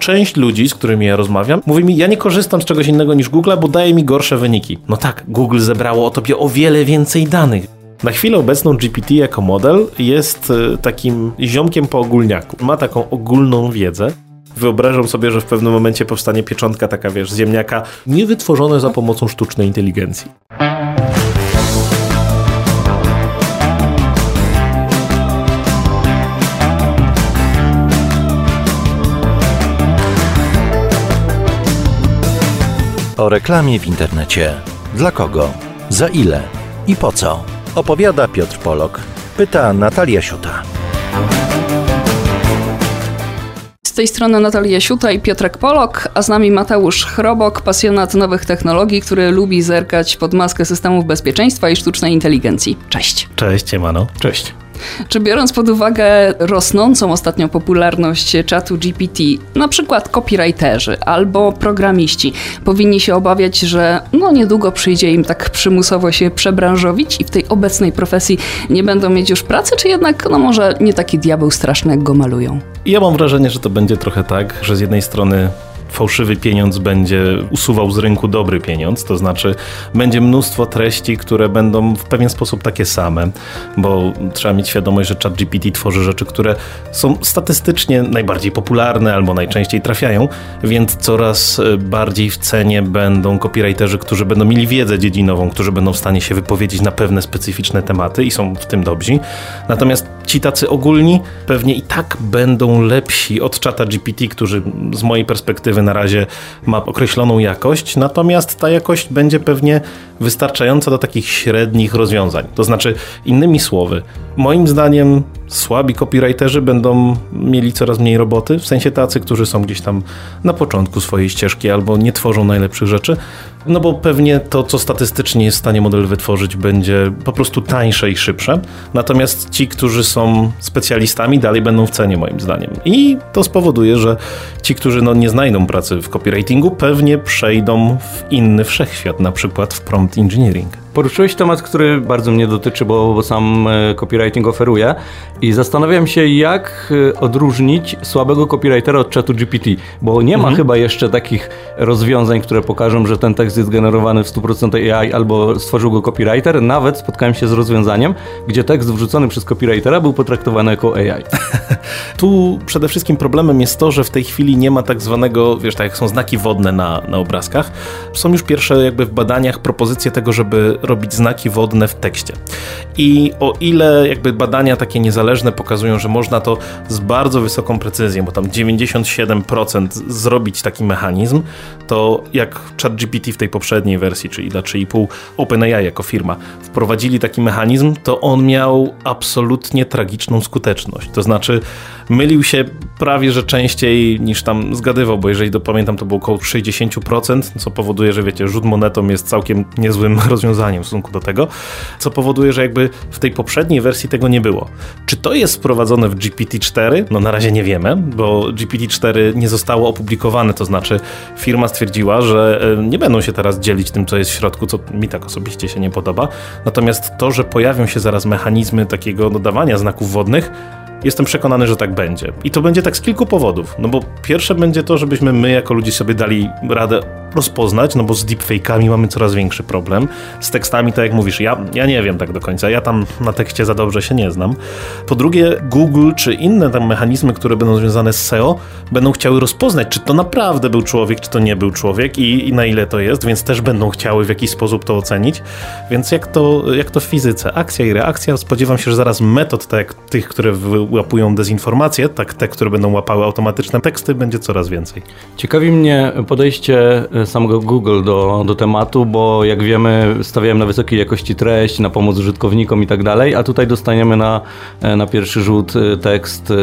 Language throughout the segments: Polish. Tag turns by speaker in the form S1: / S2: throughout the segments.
S1: część ludzi, z którymi ja rozmawiam, mówi mi, ja nie korzystam z czegoś innego niż Google, bo daje mi gorsze wyniki. No tak, Google zebrało o tobie o wiele więcej danych. Na chwilę obecną GPT jako model jest e, takim ziomkiem po ogólniaku. Ma taką ogólną wiedzę. Wyobrażam sobie, że w pewnym momencie powstanie pieczątka taka, wiesz, ziemniaka, niewytworzone za pomocą sztucznej inteligencji.
S2: O reklamie w internecie. Dla kogo? Za ile? I po co? Opowiada Piotr Polok. Pyta Natalia Siuta.
S3: Z tej strony Natalia Siuta i Piotrek Polok, a z nami Mateusz Chrobok, pasjonat nowych technologii, który lubi zerkać pod maskę systemów bezpieczeństwa i sztucznej inteligencji. Cześć.
S1: Cześć, Ciemano.
S4: Cześć.
S3: Czy biorąc pod uwagę rosnącą ostatnio popularność czatu GPT, na przykład copywriterzy albo programiści powinni się obawiać, że no niedługo przyjdzie im tak przymusowo się przebranżowić i w tej obecnej profesji nie będą mieć już pracy, czy jednak no może nie taki diabeł straszny, jak go malują?
S1: Ja mam wrażenie, że to będzie trochę tak, że z jednej strony fałszywy pieniądz będzie usuwał z rynku dobry pieniądz, to znaczy będzie mnóstwo treści, które będą w pewien sposób takie same, bo trzeba mieć świadomość, że ChatGPT tworzy rzeczy, które są statystycznie najbardziej popularne albo najczęściej trafiają, więc coraz e, bardziej w cenie będą copywriterzy, którzy będą mieli wiedzę dziedzinową, którzy będą w stanie się wypowiedzieć na pewne specyficzne tematy i są w tym dobrzy. Natomiast ci tacy ogólni pewnie i tak będą lepsi od czata GPT, którzy z mojej perspektywy na razie ma określoną jakość, natomiast ta jakość będzie pewnie wystarczająca do takich średnich rozwiązań. To znaczy, innymi słowy, moim zdaniem słabi copywriterzy będą mieli coraz mniej roboty, w sensie tacy, którzy są gdzieś tam na początku swojej ścieżki albo nie tworzą najlepszych rzeczy, no bo pewnie to, co statystycznie jest w stanie model wytworzyć, będzie po prostu tańsze i szybsze. Natomiast ci, którzy są specjalistami, dalej będą w cenie, moim zdaniem. I to spowoduje, że ci, którzy no, nie znajdą pracy w copywritingu, pewnie przejdą w inny wszechświat, na przykład w prompt engineering.
S4: Poruszyłeś temat, który bardzo mnie dotyczy, bo, bo sam e, copywriting oferuje i zastanawiam się, jak e, odróżnić słabego copywritera od czatu GPT, bo nie ma mhm. chyba jeszcze takich rozwiązań, które pokażą, że ten tekst jest generowany w 100% AI albo stworzył go copywriter. Nawet spotkałem się z rozwiązaniem, gdzie tekst wrzucony przez copywritera był potraktowany jako AI.
S1: tu przede wszystkim problemem jest to, że w tej chwili nie ma tak zwanego, wiesz, tak jak są znaki wodne na, na obrazkach, są już pierwsze jakby w badaniach propozycje tego, żeby robić znaki wodne w tekście. I o ile jakby badania takie niezależne pokazują, że można to z bardzo wysoką precyzją, bo tam 97% zrobić taki mechanizm, to jak ChatGPT w tej poprzedniej wersji, czyli dla 3,5 OpenAI jako firma, wprowadzili taki mechanizm, to on miał absolutnie tragiczną skuteczność. To znaczy mylił się prawie, że częściej niż tam zgadywał, bo jeżeli to pamiętam, to było około 60%, co powoduje, że wiecie, rzut monetą jest całkiem niezłym rozwiązaniem w stosunku do tego, co powoduje, że jakby w tej poprzedniej wersji tego nie było. Czy to jest wprowadzone w GPT-4? No na razie nie wiemy, bo GPT-4 nie zostało opublikowane, to znaczy firma stwierdziła, że e, nie będą się teraz dzielić tym, co jest w środku, co mi tak osobiście się nie podoba. Natomiast to, że pojawią się zaraz mechanizmy takiego dodawania znaków wodnych, Jestem przekonany, że tak będzie. I to będzie tak z kilku powodów. No bo pierwsze będzie to, żebyśmy my jako ludzie sobie dali radę rozpoznać, no bo z deepfake'ami mamy coraz większy problem. Z tekstami, tak jak mówisz, ja, ja nie wiem tak do końca, ja tam na tekście za dobrze się nie znam. Po drugie, Google czy inne tam mechanizmy, które będą związane z SEO, będą chciały rozpoznać, czy to naprawdę był człowiek, czy to nie był człowiek i, i na ile to jest, więc też będą chciały w jakiś sposób to ocenić. Więc jak to, jak to w fizyce, akcja i reakcja, spodziewam się, że zaraz metod tak jak tych, które wyłapują dezinformację, tak te, które będą łapały automatyczne teksty, będzie coraz więcej.
S4: Ciekawi mnie podejście samego Google do, do tematu, bo jak wiemy, stawiałem na wysokiej jakości treść, na pomoc użytkownikom i tak dalej, a tutaj dostaniemy na, na pierwszy rzut e, tekst e,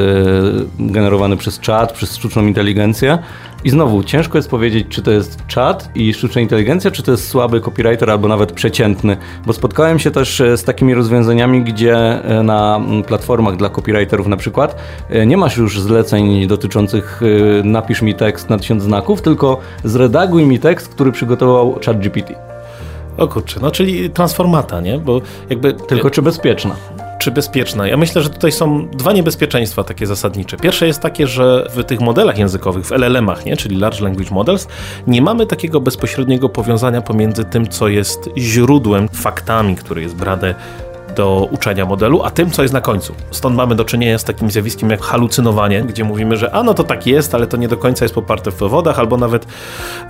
S4: generowany przez czat, przez sztuczną inteligencję. I znowu, ciężko jest powiedzieć, czy to jest czat i sztuczna inteligencja, czy to jest słaby copywriter albo nawet przeciętny, bo spotkałem się też e, z takimi rozwiązaniami, gdzie na platformach dla copywriterów na przykład nie masz już zleceń dotyczących napisz mi tekst na tysiąc znaków, tylko zredaguj mi tekst, który przygotował ChatGPT.
S1: O kurczę, no czyli transformata, nie? Bo jakby...
S4: Tylko czy bezpieczna?
S1: czy bezpieczna? Ja myślę, że tutaj są dwa niebezpieczeństwa takie zasadnicze. Pierwsze jest takie, że w tych modelach językowych, w LLM-ach, nie? czyli Large Language Models, nie mamy takiego bezpośredniego powiązania pomiędzy tym, co jest źródłem, faktami, które jest brane do uczenia modelu, a tym, co jest na końcu. Stąd mamy do czynienia z takim zjawiskiem jak halucynowanie, gdzie mówimy, że a no to tak jest, ale to nie do końca jest poparte w dowodach, albo nawet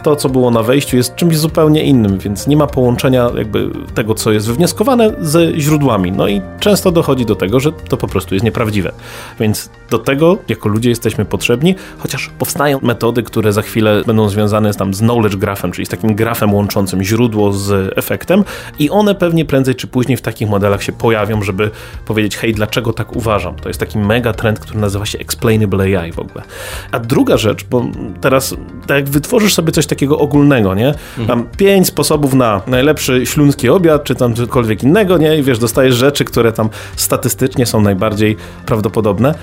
S1: to, co było na wejściu, jest czymś zupełnie innym, więc nie ma połączenia jakby tego, co jest wywnioskowane ze źródłami. No i często dochodzi do tego, że to po prostu jest nieprawdziwe. Więc do tego jako ludzie jesteśmy potrzebni, chociaż powstają metody, które za chwilę będą związane z, tam, z knowledge graphem, czyli z takim grafem łączącym źródło z efektem i one pewnie prędzej czy później w takich modelach się pojawią, żeby powiedzieć, hej, dlaczego tak uważam? To jest taki mega trend, który nazywa się explainable AI w ogóle. A druga rzecz, bo teraz tak jak wytworzysz sobie coś takiego ogólnego, nie? Mam mhm. pięć sposobów na najlepszy śląski obiad, czy tam cokolwiek innego, nie? I wiesz, dostajesz rzeczy, które tam statystycznie są najbardziej prawdopodobne,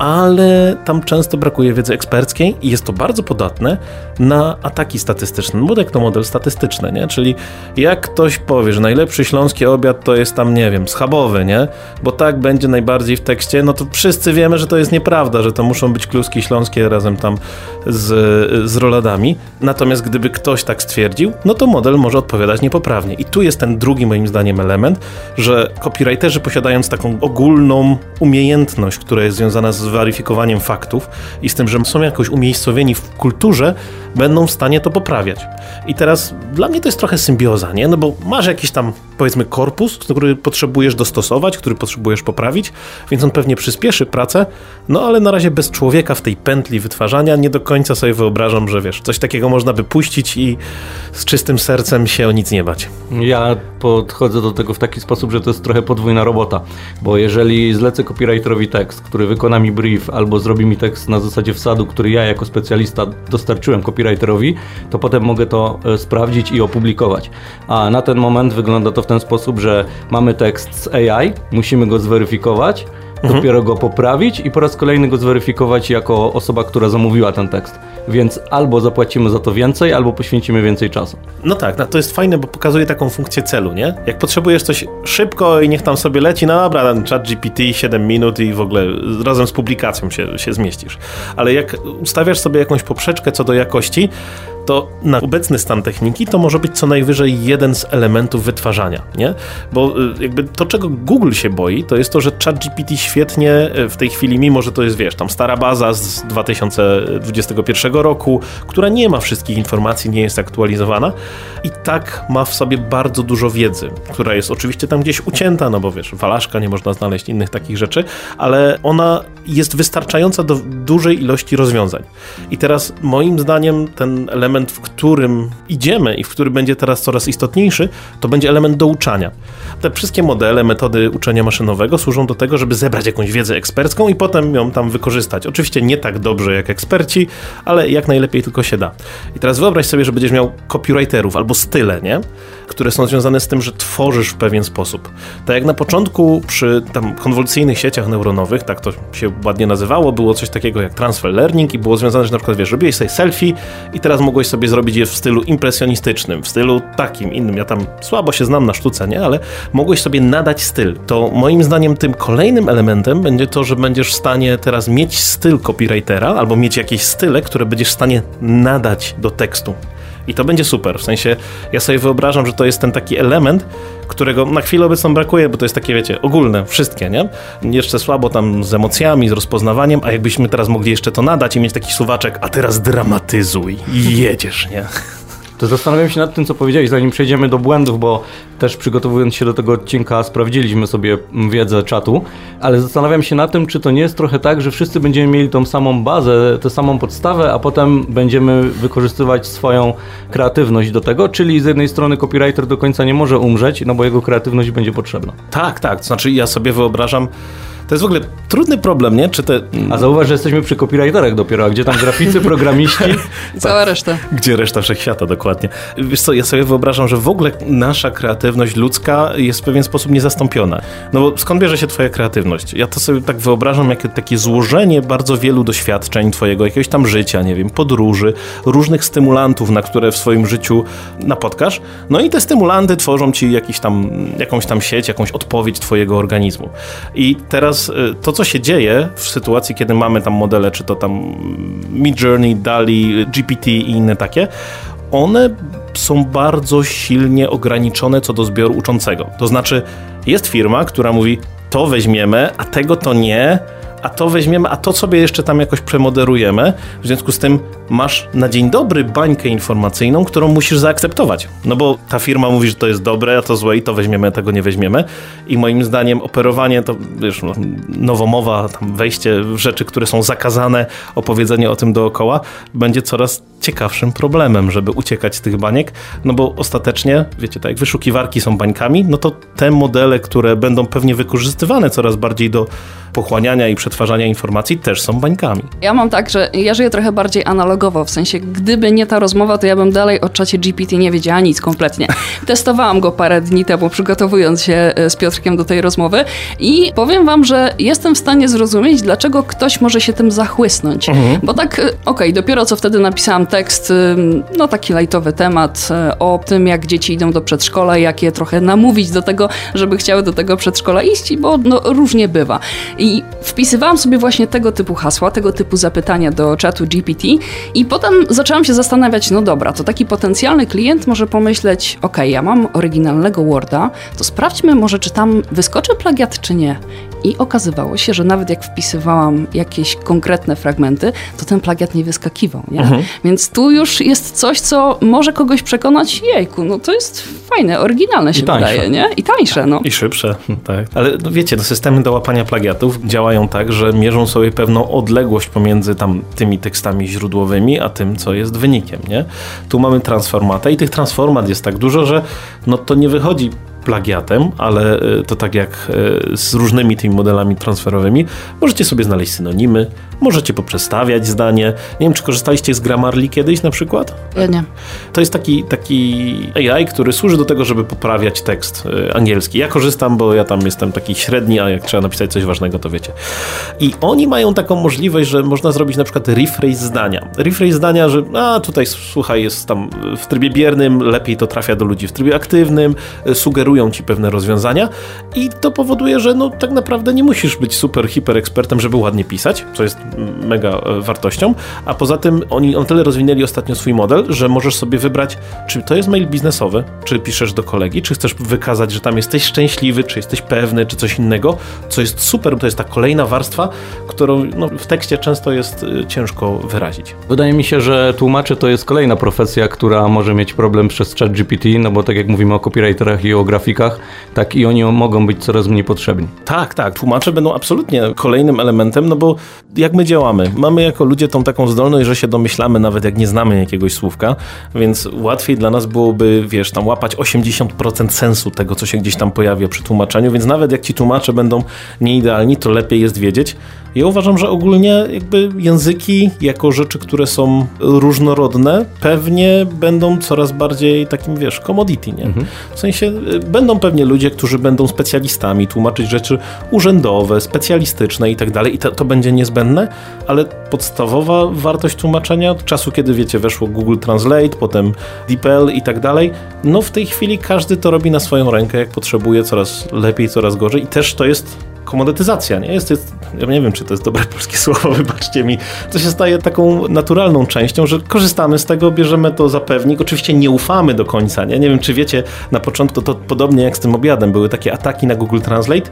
S1: ale tam często brakuje wiedzy eksperckiej i jest to bardzo podatne na ataki statystyczne. Model to model statystyczny, nie? Czyli jak ktoś powie, że najlepszy śląski obiad to jest tam, nie wiem, schabowy, nie? Bo tak będzie najbardziej w tekście, no to wszyscy wiemy, że to jest nieprawda, że to muszą być kluski śląskie razem tam z, z roladami. Natomiast gdyby ktoś tak stwierdził, no to model może odpowiadać niepoprawnie. I tu jest ten drugi moim zdaniem element, że copywriterzy posiadając taką ogólną umiejętność, która jest związana z weryfikowaniem faktów i z tym, że są jakoś umiejscowieni w kulturze, będą w stanie to poprawiać. I teraz dla mnie to jest trochę symbioza, nie? No bo masz jakiś tam, powiedzmy, korpus, który potrzebujesz dostosować, który potrzebujesz poprawić, więc on pewnie przyspieszy pracę, no ale na razie bez człowieka w tej pętli wytwarzania nie do końca sobie wyobrażam, że wiesz, coś takiego można by puścić i z czystym sercem się o nic nie bać.
S4: Ja podchodzę do tego w taki sposób, że to jest trochę podwójna robota, bo jeżeli zlecę copywriterowi tekst, który wykona mi brief albo zrobi mi tekst na zasadzie wsadu, który ja jako specjalista dostarczyłem copywriterowi, to potem mogę to e, sprawdzić i opublikować. A na ten moment wygląda to w ten sposób, że mamy tekst z AI, musimy go zweryfikować, mhm. dopiero go poprawić i po raz kolejny go zweryfikować jako osoba, która zamówiła ten tekst. Więc albo zapłacimy za to więcej, albo poświęcimy więcej czasu.
S1: No tak, no to jest fajne, bo pokazuje taką funkcję celu, nie? Jak potrzebujesz coś szybko i niech tam sobie leci, no dobra, ten chat GPT 7 minut i w ogóle razem z publikacją się, się zmieścisz. Ale jak ustawiasz sobie jakąś poprzeczkę co do jakości, to na obecny stan techniki to może być co najwyżej jeden z elementów wytwarzania, nie? Bo y, jakby to, czego Google się boi, to jest to, że ChatGPT świetnie y, w tej chwili, mimo że to jest, wiesz, tam stara baza z 2021 roku, która nie ma wszystkich informacji, nie jest aktualizowana i tak ma w sobie bardzo dużo wiedzy, która jest oczywiście tam gdzieś ucięta, no bo wiesz, walaszka, nie można znaleźć innych takich rzeczy, ale ona jest wystarczająca do dużej ilości rozwiązań. I teraz moim zdaniem ten element element, w którym idziemy i w który będzie teraz coraz istotniejszy, to będzie element douczania. Te wszystkie modele, metody uczenia maszynowego służą do tego, żeby zebrać jakąś wiedzę ekspercką i potem ją tam wykorzystać. Oczywiście nie tak dobrze jak eksperci, ale jak najlepiej tylko się da. I teraz wyobraź sobie, że będziesz miał copywriterów albo style, nie? które są związane z tym, że tworzysz w pewien sposób. Tak jak na początku przy tam konwolucyjnych sieciach neuronowych, tak to się ładnie nazywało, było coś takiego jak transfer learning i było związane, że na przykład wiesz, robiłeś sobie selfie i teraz mogłeś sobie zrobić je w stylu impresjonistycznym, w stylu takim, innym. Ja tam słabo się znam na sztuce, nie? Ale mogłeś sobie nadać styl. To moim zdaniem tym kolejnym elementem będzie to, że będziesz w stanie teraz mieć styl copywritera albo mieć jakieś style, które będziesz w stanie nadać do tekstu. I to będzie super. W sensie, ja sobie wyobrażam, że to jest ten taki element, którego na chwilę obecną brakuje, bo to jest takie, wiecie, ogólne, wszystkie, nie? Jeszcze słabo tam z emocjami, z rozpoznawaniem, a jakbyśmy teraz mogli jeszcze to nadać i mieć taki suwaczek, a teraz dramatyzuj i jedziesz, nie?
S4: To zastanawiam się nad tym, co powiedziałeś, zanim przejdziemy do błędów, bo też przygotowując się do tego odcinka sprawdziliśmy sobie wiedzę czatu, ale zastanawiam się nad tym, czy to nie jest trochę tak, że wszyscy będziemy mieli tą samą bazę, tę samą podstawę, a potem będziemy wykorzystywać swoją kreatywność do tego, czyli z jednej strony copywriter do końca nie może umrzeć, no bo jego kreatywność będzie potrzebna.
S1: Tak, tak, to znaczy ja sobie wyobrażam To jest w ogóle trudny problem, nie? Czy te...
S4: A zauważ, że jesteśmy przy copywriterach dopiero, a gdzie tam graficy, programiści?
S3: Cała reszta.
S1: Gdzie reszta wszechświata, dokładnie. Wiesz co, ja sobie wyobrażam, że w ogóle nasza kreatywność ludzka jest w pewien sposób niezastąpiona. No bo skąd bierze się twoja kreatywność? Ja to sobie tak wyobrażam, jak takie złożenie bardzo wielu doświadczeń twojego, jakiegoś tam życia, nie wiem, podróży, różnych stymulantów, na które w swoim życiu napotkasz. No i te stymulanty tworzą ci jakiś tam, jakąś tam sieć, jakąś odpowiedź twojego organizmu. I teraz y, to, co się dzieje w sytuacji, kiedy mamy tam modele, czy to tam Midjourney, DALI, GPT i inne takie, one są bardzo silnie ograniczone co do zbioru uczącego. To znaczy, jest firma, która mówi, to weźmiemy, a tego to nie, a to weźmiemy, a to sobie jeszcze tam jakoś premoderujemy. W związku z tym masz na dzień dobry bańkę informacyjną, którą musisz zaakceptować. No bo ta firma mówi, że to jest dobre, a to złe i to weźmiemy, a tego nie weźmiemy. I moim zdaniem operowanie to, wiesz, no, nowomowa, tam wejście w rzeczy, które są zakazane, opowiedzenie o tym dookoła, będzie coraz ciekawszym problemem, żeby uciekać z tych baniek, no bo ostatecznie, wiecie, tak jak wyszukiwarki są bańkami, no to te modele, które będą pewnie wykorzystywane coraz bardziej do pochłaniania i przetwarzania informacji, też są bańkami.
S3: Ja mam tak, że ja żyję trochę bardziej analogowo, w sensie gdyby nie ta rozmowa, to ja bym dalej o czacie GPT nie wiedziała nic kompletnie. Testowałam go parę dni temu, przygotowując się e, z Piotrkiem do tej rozmowy i powiem wam, że jestem w stanie zrozumieć, dlaczego ktoś może się tym zachłysnąć. Mhm. Bo tak, e, okej, okay, dopiero co wtedy napisałam tekst, no taki lajtowy temat e, o tym, jak dzieci idą do przedszkola, jak je trochę namówić do tego, żeby chciały do tego przedszkola iść, bo no, różnie bywa. I wpisywałam sobie właśnie tego typu hasła, tego typu zapytania do czatu GPT i potem zaczęłam się zastanawiać, no dobra, to taki potencjalny klient może pomyśleć, ok, ja mam oryginalnego Worda, to sprawdźmy może, czy tam wyskoczy plagiat, czy nie. I okazywało się, że nawet jak wpisywałam jakieś konkretne fragmenty, to ten plagiat nie wyskakiwał. Nie? Mhm. Więc tu już jest coś, co może kogoś przekonać, jejku, no to jest fajne, oryginalne się wydaje, nie? I tańsze, no.
S1: I szybsze, tak. Ale no wiecie, no systemy do łapania plagiatów działają tak, że mierzą sobie pewną odległość pomiędzy tam tymi tekstami źródłowymi, a tym, co jest wynikiem, nie? Tu mamy transformatę i tych transformat jest tak dużo, że no to nie wychodzi plagiatem, ale e, to tak jak e, z różnymi tymi modelami transferowymi, możecie sobie znaleźć synonimy, możecie poprzestawiać zdanie. Nie wiem, czy korzystaliście z Grammarly kiedyś na przykład?
S3: Ja nie.
S1: To jest taki, taki AI, który służy do tego, żeby poprawiać tekst e, angielski. Ja korzystam, bo ja tam jestem taki średni, a jak trzeba napisać coś ważnego, to wiecie. I oni mają taką możliwość, że można zrobić na przykład rephrase zdania. Rephrase zdania, że a tutaj słuchaj, jest tam w trybie biernym, lepiej to trafia do ludzi w trybie aktywnym, sugeruje sugerują ci pewne rozwiązania i to powoduje, że no tak naprawdę nie musisz być super, hiper ekspertem, żeby ładnie pisać, co jest mega e, wartością, a poza tym oni on tyle rozwinęli ostatnio swój model, że możesz sobie wybrać, czy to jest mail biznesowy, czy piszesz do kolegi, czy chcesz wykazać, że tam jesteś szczęśliwy, czy jesteś pewny, czy coś innego, co jest super, to jest ta kolejna warstwa, którą no, w tekście często jest e, ciężko wyrazić.
S4: Wydaje mi się, że tłumaczy to jest kolejna profesja, która może mieć problem przez chat GPT, no bo tak jak mówimy o copywriterach i o grafikach, grafikach, tak i oni mogą być coraz mniej potrzebni.
S1: Tak, tak. Tłumacze będą absolutnie kolejnym elementem, no bo jak my działamy? Mamy jako ludzie tą taką zdolność, że się domyślamy nawet jak nie znamy jakiegoś słówka, więc łatwiej dla nas byłoby, wiesz, tam łapać 80% sensu tego, co się gdzieś tam pojawia przy tłumaczeniu, więc nawet jak ci tłumacze będą nieidealni, to lepiej jest wiedzieć. Ja uważam, że ogólnie jakby języki jako rzeczy, które są różnorodne, pewnie będą coraz bardziej takim, wiesz, commodity, nie? Mhm. W sensie y, będą pewnie ludzie, którzy będą specjalistami, tłumaczyć rzeczy urzędowe, specjalistyczne i tak dalej i to, to będzie niezbędne, ale podstawowa wartość tłumaczenia od czasu, kiedy wiecie, weszło Google Translate, potem DeepL i tak dalej, no w tej chwili każdy to robi na swoją rękę, jak potrzebuje, coraz lepiej, coraz gorzej i też to jest komodytyzacja, nie? Jest, jest, ja nie wiem, czy to jest dobre polskie słowo, wybaczcie mi. To się staje taką naturalną częścią, że korzystamy z tego, bierzemy to za pewnik. Oczywiście nie ufamy do końca, nie? Nie wiem, czy wiecie, na początku to podobnie jak z tym obiadem, były takie ataki na Google Translate,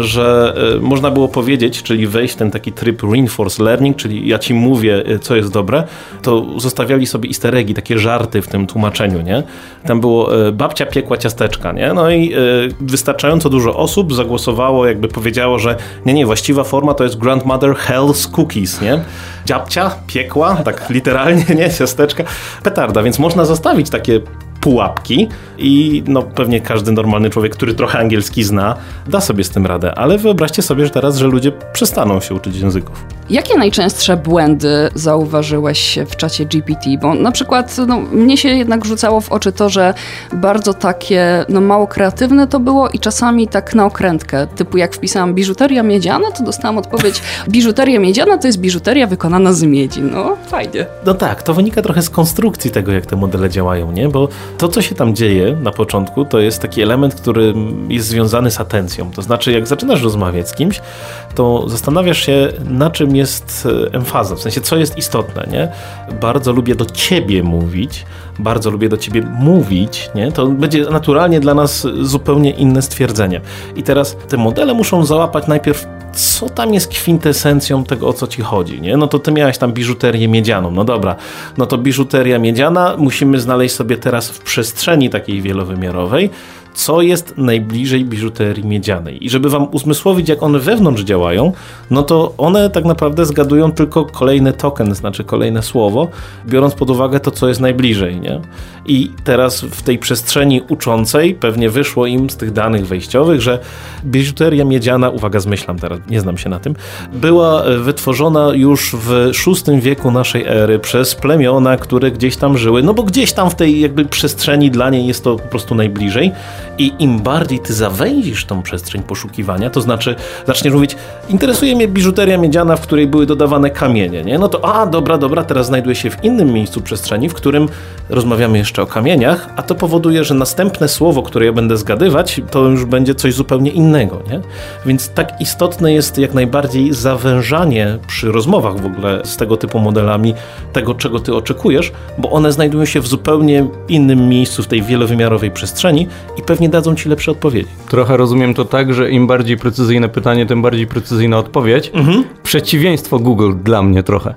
S1: że y, można było powiedzieć, czyli wejść w ten taki tryb reinforced learning, czyli ja ci mówię, y, co jest dobre, to zostawiali sobie easter eggi, takie żarty w tym tłumaczeniu, nie? Tam było y, babcia piekła ciasteczka, nie? No i wystarczająco dużo osób zagłosowało, jakby powiedzieć powiedziało, że nie, nie, właściwa forma to jest grandmother hell's cookies, nie? Dziabcia, piekła, tak literalnie, nie, ciasteczka, petarda, więc można zostawić takie pułapki i no pewnie każdy normalny człowiek, który trochę angielski zna, da sobie z tym radę, ale wyobraźcie sobie że teraz, że ludzie przestaną się uczyć języków.
S3: Jakie najczęstsze błędy zauważyłeś w czacie GPT? Bo na przykład no, mnie się jednak rzucało w oczy to, że bardzo takie no, mało kreatywne to było i czasami tak na okrętkę, typu jak wpisałam biżuteria miedziana, to dostałam odpowiedź biżuteria miedziana to jest biżuteria wykonana z miedzi. No fajnie.
S1: No tak, to wynika trochę z konstrukcji tego, jak te modele działają, nie? Bo to, co się tam dzieje na początku, to jest taki element, który jest związany z atencją. To znaczy, jak zaczynasz rozmawiać z kimś, to zastanawiasz się, na czym jest e, emfaza, w sensie, co jest istotne, nie? Bardzo lubię do ciebie mówić, bardzo lubię do ciebie mówić, nie? To będzie naturalnie dla nas zupełnie inne stwierdzenie. I teraz te modele muszą załapać najpierw co tam jest kwintesencją tego, o co ci chodzi, nie? No to ty miałeś tam biżuterię miedzianą, no dobra, no to biżuteria miedziana musimy znaleźć sobie teraz w przestrzeni takiej wielowymiarowej, co jest najbliżej biżuterii miedzianej. I żeby wam uzmysłowić, jak one wewnątrz działają, no to one tak naprawdę zgadują tylko kolejny token, znaczy kolejne słowo, biorąc pod uwagę to, co jest najbliżej, nie? I teraz w tej przestrzeni uczącej pewnie wyszło im z tych danych wejściowych, że biżuteria miedziana, uwaga, zmyślam teraz, nie znam się na tym, była wytworzona już w VI wieku naszej ery przez plemiona, które gdzieś tam żyły, no bo gdzieś tam w tej jakby przestrzeni dla niej jest to po prostu najbliżej i im bardziej ty zawęzisz tą przestrzeń poszukiwania, to znaczy zaczniesz mówić, interesuje mnie biżuteria miedziana, w której były dodawane kamienie, nie? No to a, dobra, dobra, teraz znajduję się w innym miejscu przestrzeni, w którym rozmawiamy jeszcze o kamieniach, a to powoduje, że następne słowo, które ja będę zgadywać, to już będzie coś zupełnie innego, nie? Więc tak istotne jest jak najbardziej zawężanie przy rozmowach w ogóle z tego typu modelami tego, czego ty oczekujesz, bo one znajdują się w zupełnie innym miejscu w tej wielowymiarowej przestrzeni i pewnie dadzą ci lepsze odpowiedzi.
S4: Trochę rozumiem to tak, że im bardziej precyzyjne pytanie, tym bardziej precyzyjna odpowiedź. Mhm. Przeciwieństwo Google dla mnie trochę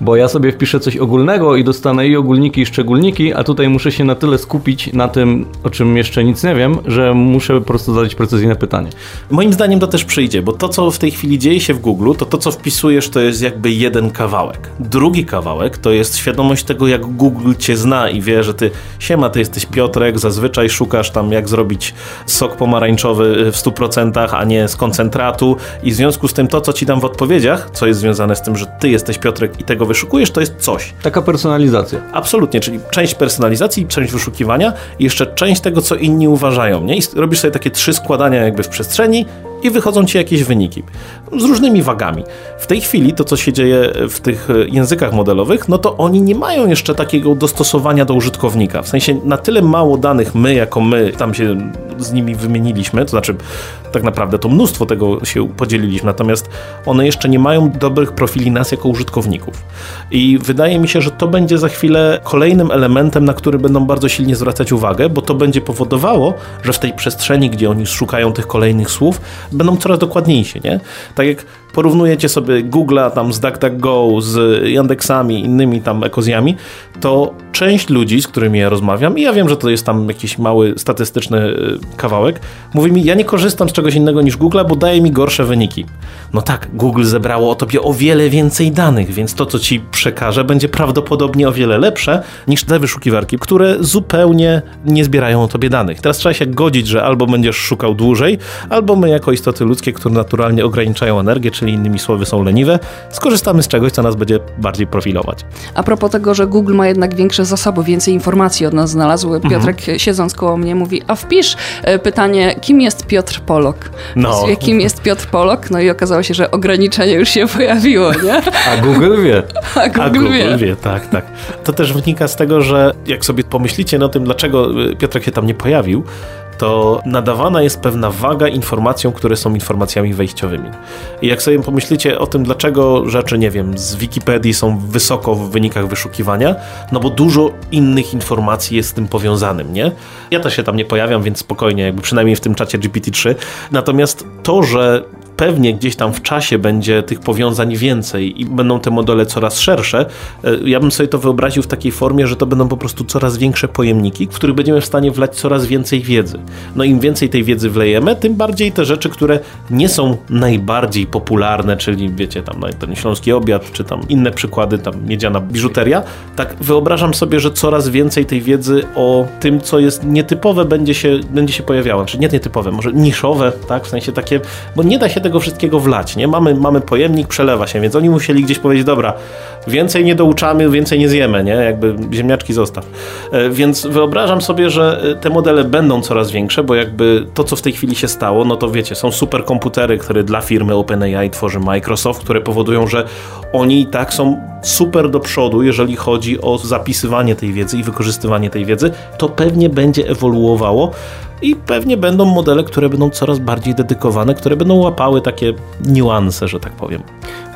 S4: bo ja sobie wpiszę coś ogólnego i dostanę i ogólniki, i szczególniki, a tutaj muszę się na tyle skupić na tym, o czym jeszcze nic nie wiem, że muszę po prostu zadać precyzyjne pytanie.
S1: Moim zdaniem to też przyjdzie, bo to, co w tej chwili dzieje się w Google, to to, co wpisujesz, to jest jakby jeden kawałek. Drugi kawałek to jest świadomość tego, jak Google cię zna i wie, że ty, siema, ty jesteś Piotrek, zazwyczaj szukasz tam, jak zrobić sok pomarańczowy w 100%, a nie z koncentratu i w związku z tym to, co ci dam w odpowiedziach, co jest związane z tym, że ty jesteś Piotrek i tego wyszukujesz, to jest coś.
S4: Taka personalizacja.
S1: Absolutnie, czyli część personalizacji, część wyszukiwania i jeszcze część tego, co inni uważają. Nie? I robisz sobie takie trzy składania jakby w przestrzeni i wychodzą ci jakieś wyniki z różnymi wagami. W tej chwili to, co się dzieje w tych e, językach modelowych, no to oni nie mają jeszcze takiego dostosowania do użytkownika. W sensie na tyle mało danych my, jako my, tam się z nimi wymieniliśmy, to znaczy tak naprawdę to mnóstwo tego się podzieliliśmy, natomiast one jeszcze nie mają dobrych profili nas jako użytkowników. I wydaje mi się, że to będzie za chwilę kolejnym elementem, na który będą bardzo silnie zwracać uwagę, bo to będzie powodowało, że w tej przestrzeni, gdzie oni szukają tych kolejnych słów, będą coraz dokładniejsi, nie? Tak jak porównujecie sobie Google'a tam z DuckDuckGo, z Yandexami, innymi tam ekozjami, to część ludzi, z którymi ja rozmawiam, i ja wiem, że to jest tam jakiś mały statystyczny y, kawałek, mówi mi, ja nie korzystam z czegoś innego niż Google'a, bo daje mi gorsze wyniki. No tak, Google zebrało o tobie o wiele więcej danych, więc to, co ci przekaże, będzie prawdopodobnie o wiele lepsze niż te wyszukiwarki, które zupełnie nie zbierają o tobie danych. Teraz trzeba się godzić, że albo będziesz szukał dłużej, albo my jako istoty ludzkie, które naturalnie ograniczają energię, czyli innymi słowy są leniwe, skorzystamy z czegoś, co nas będzie bardziej profilować.
S3: A propos tego, że Google ma jednak większe zasoby, więcej informacji od nas znalazł. Piotrek mhm. siedząc koło mnie mówi, a wpisz e, pytanie, kim jest Piotr Polok? No. Kim jest Piotr Polok? No i okazało się, że ograniczenie już się pojawiło, nie?
S4: A Google wie.
S3: A Google, a Google wie.
S1: wie. Tak, tak. To też wynika z tego, że jak sobie pomyślicie o tym, dlaczego e, Piotrek się tam nie pojawił, to nadawana jest pewna waga informacjom, które są informacjami wejściowymi. I jak sobie pomyślicie o tym, dlaczego rzeczy, nie wiem, z Wikipedii są wysoko w wynikach wyszukiwania, no bo dużo innych informacji jest z tym powiązanym, nie? Ja też się tam nie pojawiam, więc spokojnie, jakby przynajmniej w tym czacie GPT-3. Natomiast to, że pewnie gdzieś tam w czasie będzie tych powiązań więcej i będą te modele coraz szersze, e, ja bym sobie to wyobraził w takiej formie, że to będą po prostu coraz większe pojemniki, w których będziemy w stanie wlać coraz więcej wiedzy. No im więcej tej wiedzy wlejemy, tym bardziej te rzeczy, które nie są najbardziej popularne, czyli wiecie, tam no, ten śląski obiad, czy tam inne przykłady, tam miedziana biżuteria, tak wyobrażam sobie, że coraz więcej tej wiedzy o tym, co jest nietypowe, będzie się, będzie się pojawiało. Czyli nie nietypowe, może niszowe, tak, w sensie takie, bo nie da się tego wszystkiego wlać, nie? Mamy, mamy pojemnik, przelewa się, więc oni musieli gdzieś powiedzieć, dobra, więcej nie douczamy, więcej nie zjemy, nie? Jakby ziemniaczki zostaw. E, więc wyobrażam sobie, że e, te modele będą coraz większe, bo jakby to, co w tej chwili się stało, no to wiecie, są superkomputery, które dla firmy OpenAI tworzy Microsoft, które powodują, że oni i tak są super do przodu, jeżeli chodzi o zapisywanie tej wiedzy i wykorzystywanie tej wiedzy, to pewnie będzie ewoluowało i pewnie będą modele, które będą coraz bardziej dedykowane, które będą łapały takie niuanse, że tak powiem.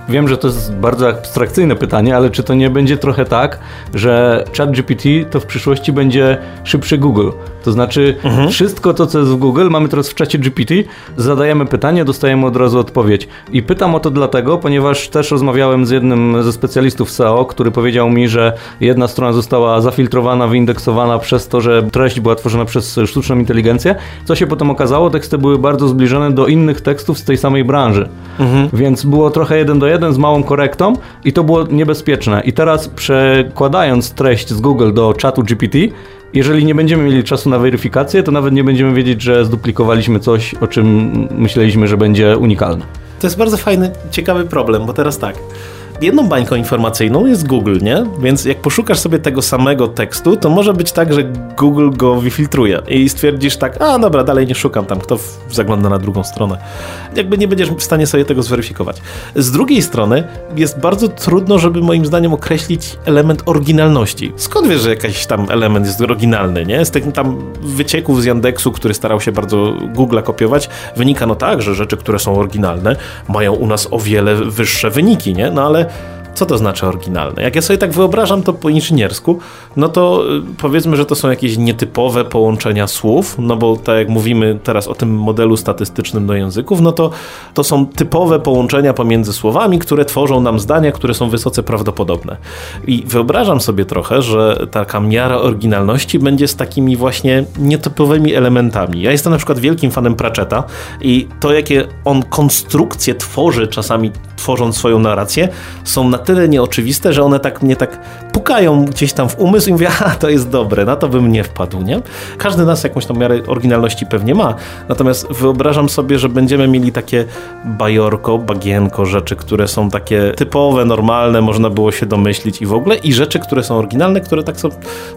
S4: Wiem, że to jest bardzo abstrakcyjne pytanie, ale czy to nie będzie trochę tak, że ChatGPT to w przyszłości będzie szybszy Google? To znaczy, mhm. wszystko to, co jest w Google, mamy teraz w czacie GPT, zadajemy pytanie, dostajemy od razu odpowiedź. I pytam o to dlatego, ponieważ też rozmawiałem z jednym ze specjalistów SEO, który powiedział mi, że jedna strona została zafiltrowana, wyindeksowana przez to, że treść była tworzona przez sztuczną inteligencję. Co się potem okazało? Teksty były bardzo zbliżone do innych tekstów z tej samej branży. Mhm. Więc było trochę jeden do jeden z małą korektą i to było niebezpieczne. I teraz przekładając treść z Google do czatu GPT, jeżeli nie będziemy mieli czasu na weryfikację, to nawet nie będziemy wiedzieć, że zduplikowaliśmy coś, o czym myśleliśmy, że będzie unikalne.
S1: To jest bardzo fajny, ciekawy problem, bo teraz tak jedną bańką informacyjną jest Google, nie? Więc jak poszukasz sobie tego samego tekstu, to może być tak, że Google go wyfiltruje i stwierdzisz tak, a dobra, dalej nie szukam tam, kto zagląda na drugą stronę. Jakby nie będziesz w stanie sobie tego zweryfikować. Z drugiej strony jest bardzo trudno, żeby moim zdaniem określić element oryginalności. Skąd wiesz, że jakiś tam element jest oryginalny, nie? Z tych tam wycieków z Yandexu, który starał się bardzo Google'a kopiować, wynika no tak, że rzeczy, które są oryginalne, mają u nas o wiele wyższe wyniki, nie? No ale co to znaczy oryginalne? Jak ja sobie tak wyobrażam to po inżyniersku, no to y, powiedzmy, że to są jakieś nietypowe połączenia słów, no bo tak jak mówimy teraz o tym modelu statystycznym do języków, no to to są typowe połączenia pomiędzy słowami, które tworzą nam zdania, które są wysoce prawdopodobne. I wyobrażam sobie trochę, że taka miara oryginalności będzie z takimi właśnie nietypowymi elementami. Ja jestem na przykład wielkim fanem Pratchetta i to, jakie on konstrukcje tworzy, czasami tworząc swoją narrację, są na tyle nieoczywiste, że one tak mnie tak pukają gdzieś tam w umysł i mówię, a to jest dobre, na to bym nie wpadł, nie? Każdy nas jakąś tam miarę oryginalności pewnie ma, natomiast wyobrażam sobie, że będziemy mieli takie bajorko, bagienko, rzeczy, które są takie typowe, normalne, można było się domyślić i w ogóle, i rzeczy, które są oryginalne, które tak są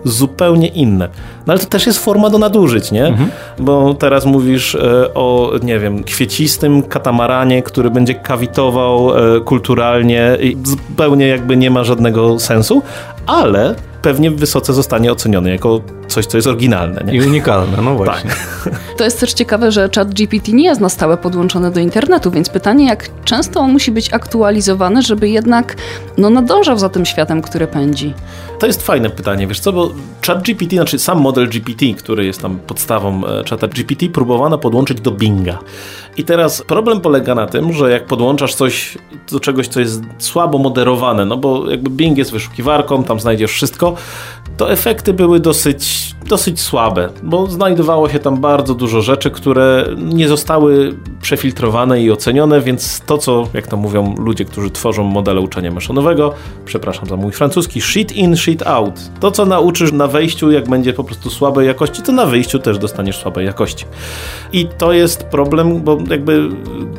S1: zupełnie inne. No ale to też jest forma do nadużyć, nie? Mhm. Bo teraz mówisz e, o, nie wiem, kwiecistym katamaranie, który będzie kawitował e, kulturalnie i zupełnie jakby nie ma żadnego sensu, ale pewnie wysoce zostanie oceniony jako coś, co jest oryginalne. Nie?
S4: I unikalne, no właśnie. Tak.
S3: To jest też ciekawe, że chat GPT nie jest na stałe podłączony do internetu, więc pytanie, jak często on musi być aktualizowany, żeby jednak no, nadążał za tym światem, który pędzi.
S1: To jest fajne pytanie, wiesz co, bo chat GPT, znaczy sam model GPT, który jest tam podstawą e, czata GPT, próbowano podłączyć do Binga. I teraz problem polega na tym, że jak podłączasz coś do czegoś, co jest słabo moderowane, no bo jakby Bing jest wyszukiwarką, tam znajdziesz wszystko, to efekty były dosyć, dosyć słabe, bo znajdowało się tam bardzo dużo rzeczy, które nie zostały przefiltrowane i ocenione, więc to, co, jak to mówią ludzie, którzy tworzą modele uczenia maszynowego, przepraszam za mój francuski, shit in, shit out. To, co nauczysz na wejściu, jak będzie po prostu słabej jakości, to na wyjściu też dostaniesz słabej jakości. I to jest problem, bo jakby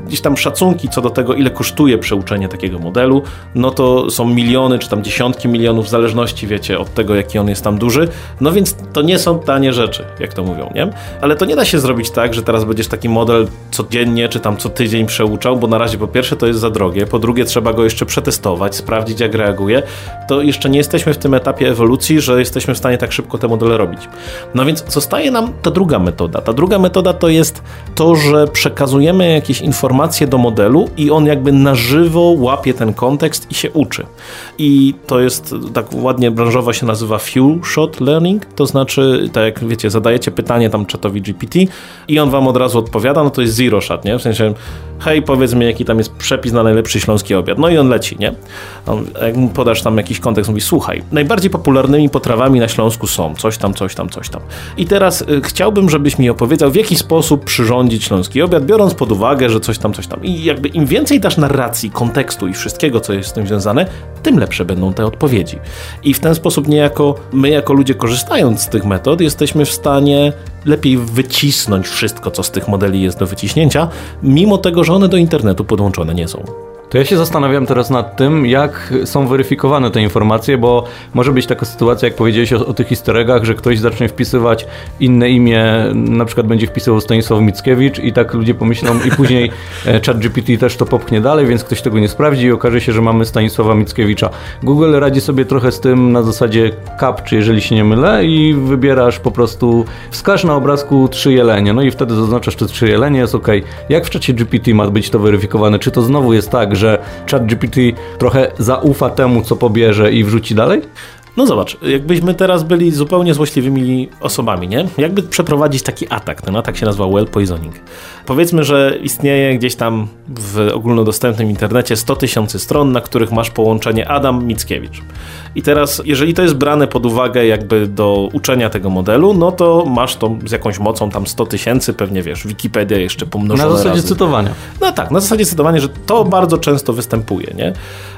S1: gdzieś tam szacunki co do tego, ile kosztuje przeuczenie takiego modelu, no to są miliony, czy tam dziesiątki milionów, w zależności, wiecie, od tego, jaki on jest tam duży. No więc to nie są tanie rzeczy, jak to mówią, nie? Ale to nie da się zrobić tak, że teraz będziesz taki model codziennie, czy tam co tydzień przeuczał, bo na razie po pierwsze to jest za drogie, po drugie trzeba go jeszcze przetestować, sprawdzić jak reaguje. To jeszcze nie jesteśmy w tym etapie ewolucji, że jesteśmy w stanie tak szybko te modele robić. No więc zostaje nam ta druga metoda. Ta druga metoda to jest to, że przekazujemy jakieś informacje do modelu i on jakby na żywo łapie ten kontekst i się uczy. I to jest tak ładnie branżowo się nazywa few shot learning, to znaczy rzeczy, tak jak wiecie, zadajecie pytanie tam czatowi GPT i on wam od razu odpowiada, no to jest zero shot, nie? W sensie, hej, powiedz mi, jaki tam jest przepis na najlepszy śląski obiad. No i on leci, nie? On, jak mu podasz tam jakiś kontekst, mówi, słuchaj, najbardziej popularnymi potrawami na Śląsku są coś tam, coś tam, coś tam. I teraz y, chciałbym, żebyś mi opowiedział, w jaki sposób przyrządzić śląski obiad, biorąc pod uwagę, że coś tam, coś tam. I jakby im więcej dasz narracji, kontekstu i wszystkiego, co jest z tym związane, tym lepsze będą te odpowiedzi. I w ten sposób niejako my, jako ludzie korzystając z tych metod, jesteśmy w stanie lepiej wycisnąć wszystko, co z tych modeli jest do wyciśnięcia, mimo tego, że one do internetu podłączone nie są.
S4: To ja się zastanawiam teraz nad tym, jak są weryfikowane te informacje, bo może być taka sytuacja, jak powiedziałeś o, o tych historegach, że ktoś zacznie wpisywać inne imię, na przykład będzie wpisywał Stanisław Mickiewicz i tak ludzie pomyślą i później e, ChatGPT też to popchnie dalej, więc ktoś tego nie sprawdzi i okaże się, że mamy Stanisława Mickiewicza. Google radzi sobie trochę z tym na zasadzie czy jeżeli się nie mylę i wybierasz po prostu, wskaż na obrazku trzy jelenie, no i wtedy zaznaczasz te trzy jelenie, jest ok. Jak w czacie GPT ma być to weryfikowane? Czy to znowu jest tak, że że ChatGPT trochę zaufa temu, co pobierze i wrzuci dalej?
S1: No zobacz, jakbyśmy teraz byli zupełnie złośliwymi osobami, nie? Jakby przeprowadzić taki atak, ten atak się nazywa well poisoning. Powiedzmy, że istnieje gdzieś tam w ogólnodostępnym internecie 100 tysięcy stron, na których masz połączenie Adam Mickiewicz. I teraz, jeżeli to jest brane pod uwagę jakby do uczenia tego modelu, no to masz to z jakąś mocą tam 100 tysięcy, pewnie wiesz, Wikipedia jeszcze pomnożona
S4: Na zasadzie
S1: razy.
S4: cytowania.
S1: No tak, na zasadzie cytowania, że to bardzo często występuje, nie?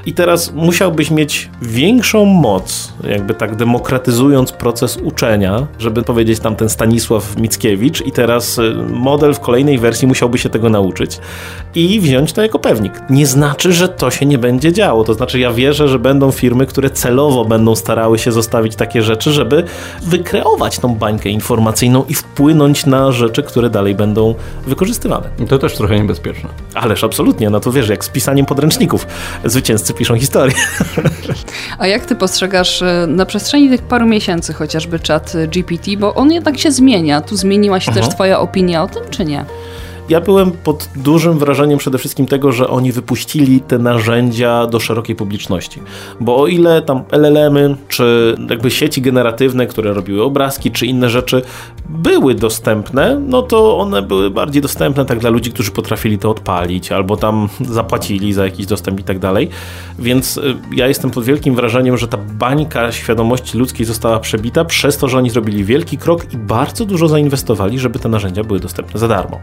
S1: I teraz musiałbyś mieć większą moc, jakby tak demokratyzując proces uczenia, żeby powiedzieć tam ten Stanisław Mickiewicz i teraz y, model w kolejnej wersji musiałby się tego nauczyć i wziąć to jako pewnik. Nie znaczy, że to się nie będzie działo. To znaczy ja wierzę, że będą firmy, które celowo będą starały się zostawić takie rzeczy, żeby wykreować tą bańkę informacyjną i wpłynąć na rzeczy, które dalej będą wykorzystywane.
S4: To też trochę niebezpieczne.
S1: Ależ absolutnie, no to wiesz, jak z pisaniem podręczników. Zwycięzcy piszą historię.
S3: A jak ty postrzegasz e, na przestrzeni tych paru miesięcy chociażby czat GPT, bo on jednak się zmienia. Tu zmieniła się
S1: Mhm.
S3: też twoja opinia o tym, czy nie?
S1: Ja byłem pod dużym wrażeniem przede wszystkim tego, że oni wypuścili te narzędzia do szerokiej publiczności. Bo o ile tam LLM-y, czy jakby sieci generatywne, które robiły obrazki, czy inne rzeczy były dostępne, no to one były bardziej dostępne tak dla ludzi, którzy potrafili to odpalić, albo tam zapłacili za jakiś dostęp i tak dalej. Więc y, ja jestem pod wielkim wrażeniem, że ta bańka świadomości ludzkiej została przebita przez to, że oni zrobili wielki krok i bardzo dużo zainwestowali, żeby te narzędzia były dostępne za darmo.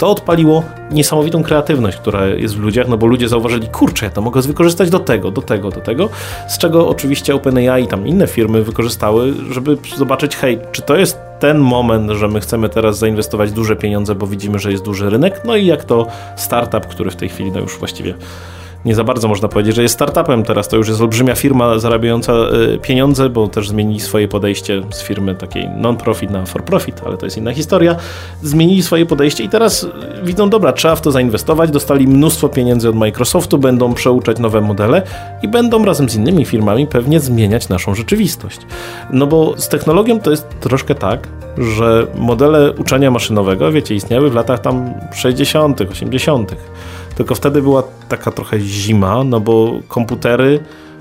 S1: To odpaliło niesamowitą kreatywność, która jest w ludziach, no bo ludzie zauważyli, kurczę, ja to mogę wykorzystać do tego, do tego, do tego, z czego oczywiście OpenAI i tam inne firmy wykorzystały, żeby zobaczyć, hej, czy to jest ten moment, że my chcemy teraz zainwestować duże pieniądze, bo widzimy, że jest duży rynek, no i jak to startup, który w tej chwili no już właściwie nie za bardzo można powiedzieć, że jest startupem teraz. To już jest olbrzymia firma zarabiająca y, pieniądze, bo też zmienili swoje podejście z firmy takiej non-profit na for-profit, ale to jest inna historia. Zmienili swoje podejście i teraz y, widzą, dobra, trzeba w to zainwestować. Dostali mnóstwo pieniędzy od Microsoftu, będą przeuczać nowe modele i będą razem z innymi firmami pewnie zmieniać naszą rzeczywistość. No bo z technologią to jest troszkę tak, że modele uczenia maszynowego, wiecie, istniały w latach tam 60., 80. Tylko wtedy była taka trochę zima, no bo komputery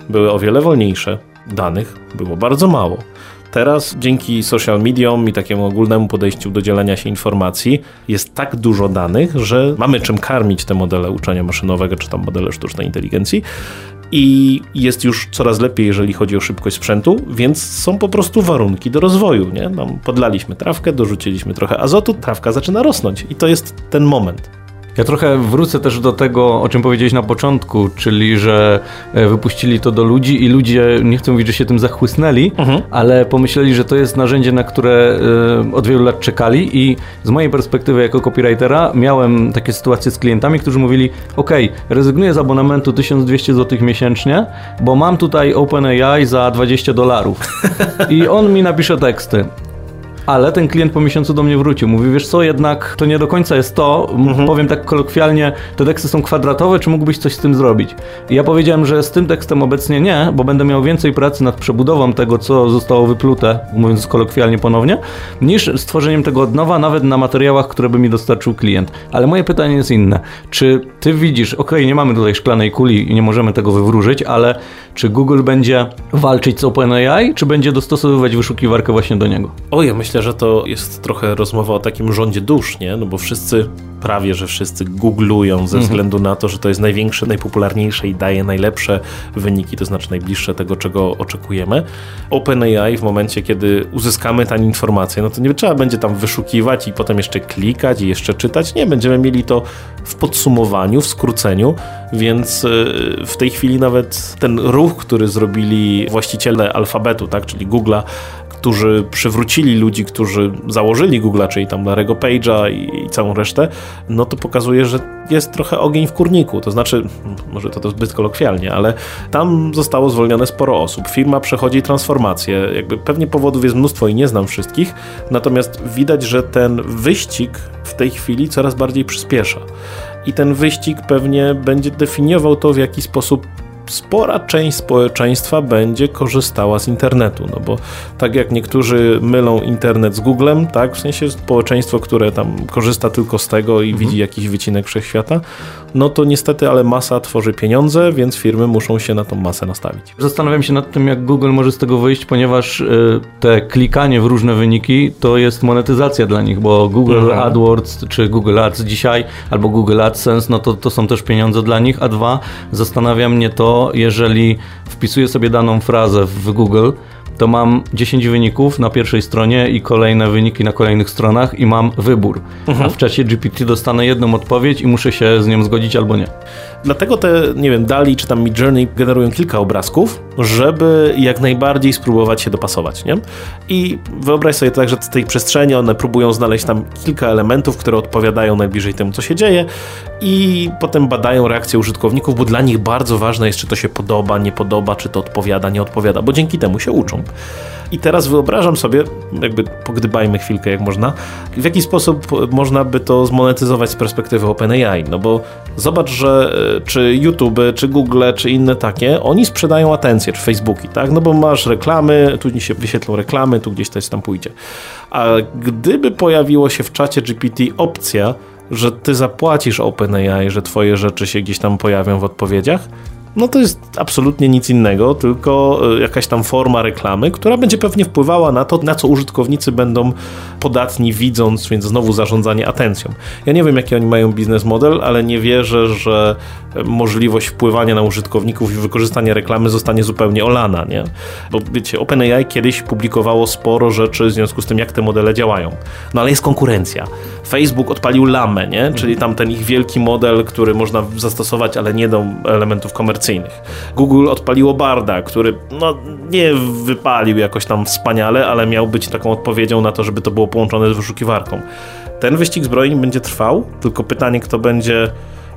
S1: były o wiele wolniejsze, danych było bardzo mało. Teraz dzięki social mediom i takiemu ogólnemu podejściu do dzielenia się informacji jest tak dużo danych, że mamy czym karmić te modele uczenia maszynowego czy tam modele sztucznej inteligencji i jest już coraz lepiej, jeżeli chodzi o szybkość sprzętu, więc są po prostu warunki do rozwoju. Nie? Tam podlaliśmy trawkę, dorzuciliśmy trochę azotu, trawka zaczyna rosnąć i to jest ten moment.
S4: Ja trochę wrócę też do tego, o czym powiedziałeś na początku, czyli że e, wypuścili to do ludzi i ludzie, nie chcę mówić, że się tym zachłysnęli,
S1: Mhm.
S4: ale pomyśleli, że to jest narzędzie, na które e, od wielu lat czekali i z mojej perspektywy jako copywritera miałem takie sytuacje z klientami, którzy mówili, ok, rezygnuję z abonamentu 1200 zł miesięcznie, bo mam tutaj OpenAI za 20 dolarów i on mi napisze teksty. Ale ten klient po miesiącu do mnie wrócił. Mówi, wiesz co, jednak to nie do końca jest to. Mhm. Powiem tak kolokwialnie, te teksty są kwadratowe, czy mógłbyś coś z tym zrobić? I ja powiedziałem, że z tym tekstem obecnie nie, bo będę miał więcej pracy nad przebudową tego, co zostało wyplute, mówiąc kolokwialnie ponownie, niż stworzeniem tego od nowa, nawet na materiałach, które by mi dostarczył klient. Ale moje pytanie jest inne. Czy ty widzisz, ok, nie mamy tutaj szklanej kuli i nie możemy tego wywróżyć, ale czy Google będzie walczyć z OpenAI, czy będzie dostosowywać wyszukiwarkę właśnie do niego?
S1: O, ja myślę, że to jest trochę rozmowa o takim rządzie dusz, nie? No bo wszyscy, prawie że wszyscy googlują ze mhm. względu na to, że to jest największe, najpopularniejsze i daje najlepsze wyniki, to znaczy najbliższe tego, czego oczekujemy. OpenAI w momencie, kiedy uzyskamy tę informację, no to nie trzeba będzie tam wyszukiwać i potem jeszcze klikać i jeszcze czytać. Nie, będziemy mieli to w podsumowaniu, w skróceniu, więc y, w tej chwili nawet ten ruch, który zrobili właściciele alfabetu, tak, czyli Google'a, którzy przywrócili ludzi, którzy założyli Google'a, czyli tam Larego Page'a i, i, całą resztę, no to pokazuje, że jest trochę ogień w kurniku. To znaczy, może to, to zbyt kolokwialnie, ale tam zostało zwolnione sporo osób. Firma przechodzi transformację. Jakby pewnie powodów jest mnóstwo i nie znam wszystkich, natomiast widać, że ten wyścig w tej chwili coraz bardziej przyspiesza. I ten wyścig pewnie będzie definiował to, w jaki sposób spora część społeczeństwa będzie korzystała z internetu, no bo tak jak niektórzy mylą internet z Googlem, tak, w sensie społeczeństwo, które tam korzysta tylko z tego i mhm. widzi jakiś wycinek wszechświata, no to niestety, ale masa tworzy pieniądze, więc firmy muszą się na tą masę nastawić.
S4: Zastanawiam się nad tym, jak Google może z tego wyjść, ponieważ y, te klikanie w różne wyniki to jest monetyzacja dla nich, bo Google mhm. AdWords czy Google Ads dzisiaj albo Google AdSense, no to, to są też pieniądze dla nich, a dwa, zastanawia mnie to, jeżeli wpisuję sobie daną frazę w Google, to mam 10 wyników na pierwszej stronie i kolejne wyniki na kolejnych stronach i mam wybór. Mhm. A w czasie GPT dostanę jedną odpowiedź i muszę się z nią zgodzić albo nie.
S1: Dlatego te, nie wiem, Dali czy tam Midjourney generują kilka obrazków, żeby jak najbardziej spróbować się dopasować, nie? I wyobraź sobie tak, że z tej przestrzeni one próbują znaleźć tam kilka elementów, które odpowiadają najbliżej temu, co się dzieje i potem badają reakcję użytkowników, bo dla nich bardzo ważne jest, czy to się podoba, nie podoba, czy to odpowiada, nie odpowiada, bo dzięki temu się uczą. I teraz wyobrażam sobie, jakby pogdybajmy chwilkę jak można, w jaki sposób można by to zmonetyzować z perspektywy OpenAI. No bo zobacz, że e, czy YouTube, czy Google, czy inne takie, oni sprzedają atencję, czy Facebooki, tak? No bo masz reklamy, tu się wyświetlą reklamy, tu gdzieś coś tam pójdzie. A gdyby pojawiło się w czacie GPT opcja, że ty zapłacisz OpenAI, że twoje rzeczy się gdzieś tam pojawią w odpowiedziach, no to jest absolutnie nic innego, tylko e, jakaś tam forma reklamy, która będzie pewnie wpływała na to, na co użytkownicy będą podatni widząc, więc znowu zarządzanie atencją. Ja nie wiem, jaki oni mają biznes model, ale nie wierzę, że możliwość wpływania na użytkowników i wykorzystania reklamy zostanie zupełnie olana, nie? Bo wiecie, OpenAI kiedyś publikowało sporo rzeczy w związku z tym, jak te modele działają. No ale jest konkurencja. Facebook odpalił Lamę, nie? Czyli tam ten ich wielki model, który można zastosować, ale nie do elementów komercyjnych. Google odpaliło Barda, który no, nie wypalił jakoś tam wspaniale, ale miał być taką odpowiedzią na to, żeby to było połączone z wyszukiwarką. Ten wyścig zbrojeń będzie trwał, tylko pytanie, kto będzie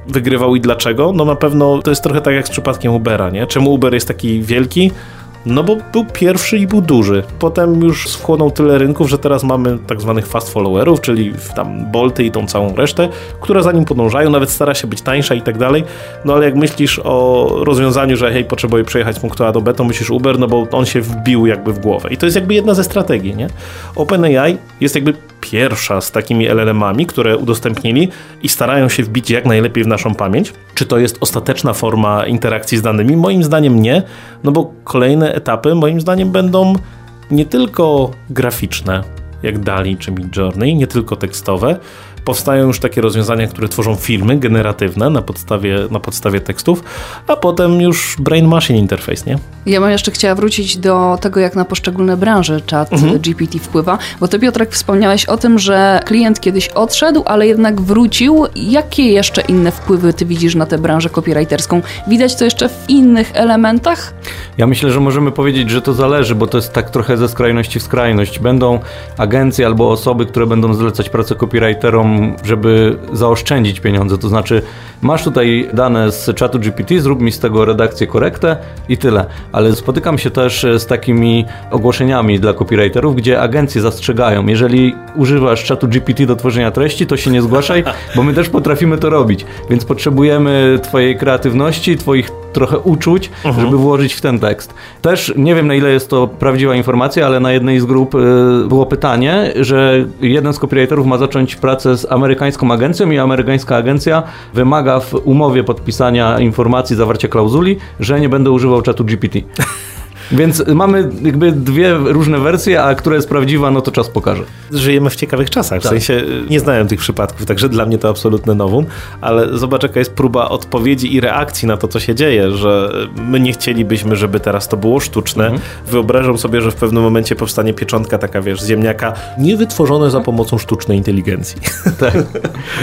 S1: wygrywał i dlaczego? No na pewno to jest trochę tak jak z przypadkiem Ubera, nie? Czemu Uber jest taki wielki? No bo był pierwszy i był duży. Potem już wchłonął tyle rynków, że teraz mamy tak zwanych fast followerów, czyli tam Bolty i tą całą resztę, które za nim podążają, nawet stara się być tańsza i tak dalej. No ale jak myślisz o rozwiązaniu, że hej, potrzebuję przejechać z punktu A do B, to myślisz Uber, no bo on się wbił jakby w głowę. I to jest jakby jedna ze strategii, nie? OpenAI jest jakby pierwsza z takimi LLM-ami, które udostępnili i starają się wbić jak najlepiej w naszą pamięć. Czy to jest ostateczna forma interakcji z danymi? Moim zdaniem nie, no bo kolejne etapy moim zdaniem będą nie tylko graficzne, jak Dali czy Midjourney, nie tylko tekstowe, powstają już takie rozwiązania, które tworzą filmy generatywne na podstawie, na podstawie tekstów, a potem już brain machine interface, nie?
S3: Ja bym jeszcze chciała wrócić do tego, jak na poszczególne branże chat mhm. GPT wpływa, bo ty Piotrek wspomniałeś o tym, że klient kiedyś odszedł, ale jednak wrócił. Jakie jeszcze inne wpływy ty widzisz na tę branżę copywriterską? Widać to jeszcze w innych elementach?
S4: Ja myślę, że możemy powiedzieć, że to zależy, bo to jest tak trochę ze skrajności w skrajność. Będą agencje albo osoby, które będą zlecać pracę copywriterom żeby zaoszczędzić pieniądze. To znaczy, masz tutaj dane z czatu GPT, zrób mi z tego redakcję korektę i tyle. Ale spotykam się też z takimi ogłoszeniami dla copywriterów, gdzie agencje zastrzegają, jeżeli używasz czatu GPT do tworzenia treści, to się nie zgłaszaj, bo my też potrafimy to robić. Więc potrzebujemy twojej kreatywności, twoich trochę uczuć, mhm. żeby włożyć w ten tekst. Też nie wiem na ile jest to prawdziwa informacja, ale na jednej z grup y, było pytanie, że jeden z copywriterów ma zacząć pracę z amerykańską agencją i amerykańska agencja wymaga w umowie podpisania informacji, zawarcia klauzuli, że nie będę używał czatu GPT. Więc mamy jakby dwie różne wersje, a która jest prawdziwa, no to czas pokaże.
S1: Żyjemy w ciekawych czasach, w tak. sensie nie znałem tych przypadków, także dla mnie to absolutne nowum, ale zobacz jaka jest próba odpowiedzi i reakcji na to, co się dzieje, że my nie chcielibyśmy, żeby teraz to było sztuczne. Mhm. Wyobrażam sobie, że w pewnym momencie powstanie pieczątka taka, wiesz, ziemniaka, niewytworzone za pomocą sztucznej inteligencji.
S4: Tak.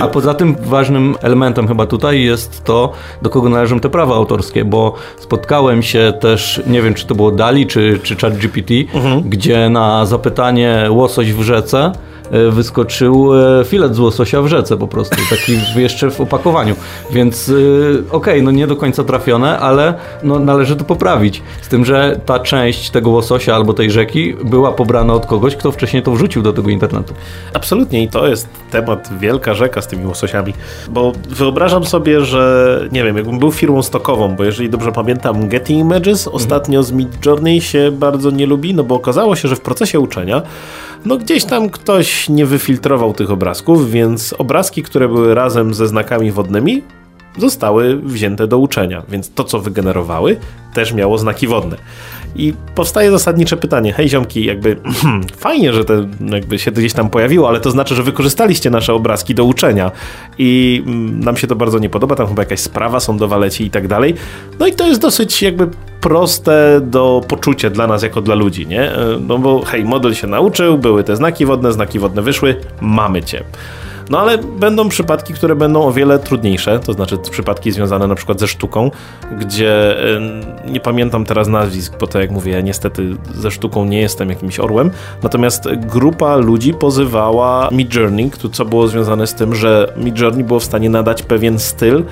S4: A poza tym ważnym elementem chyba tutaj jest to, do kogo należą te prawa autorskie, bo spotkałem się też, nie wiem, czy to było Dali czy, czy ChatGPT, mhm. gdzie na zapytanie łosoś w rzece wyskoczył e, filet z łososia w rzece po prostu, taki jeszcze w opakowaniu. Więc e, okej, okay, no nie do końca trafione, ale no należy to poprawić. Z tym, że ta część tego łososia albo tej rzeki była pobrana od kogoś, kto wcześniej to wrzucił do tego internetu.
S1: Absolutnie i to jest temat wielka rzeka z tymi łososiami, bo wyobrażam sobie, że nie wiem, jakbym był firmą stokową, bo jeżeli dobrze pamiętam Getty Images ostatnio z Mid Journey się bardzo nie lubi, no bo okazało się, że w procesie uczenia no gdzieś tam ktoś nie wyfiltrował tych obrazków, więc obrazki, które były razem ze znakami wodnymi, zostały wzięte do uczenia, więc to, co wygenerowały, też miało znaki wodne. I powstaje zasadnicze pytanie, hej ziomki, jakby fajnie, że to jakby się gdzieś tam pojawiło, ale to znaczy, że wykorzystaliście nasze obrazki do uczenia i mm, nam się to bardzo nie podoba, tam chyba jakaś sprawa sądowa leci i tak dalej. No i to jest dosyć jakby proste do poczucia dla nas jako dla ludzi, nie? E, no bo hej, model się nauczył, były te znaki wodne, znaki wodne wyszły, mamy cię. No ale będą przypadki, które będą o wiele trudniejsze, to znaczy przypadki związane na przykład ze sztuką, gdzie nie pamiętam teraz nazwisk, bo to jak mówię, niestety ze sztuką nie jestem jakimś orłem, natomiast grupa ludzi pozywała Midjourney, co było związane z tym, że Midjourney było w stanie nadać pewien styl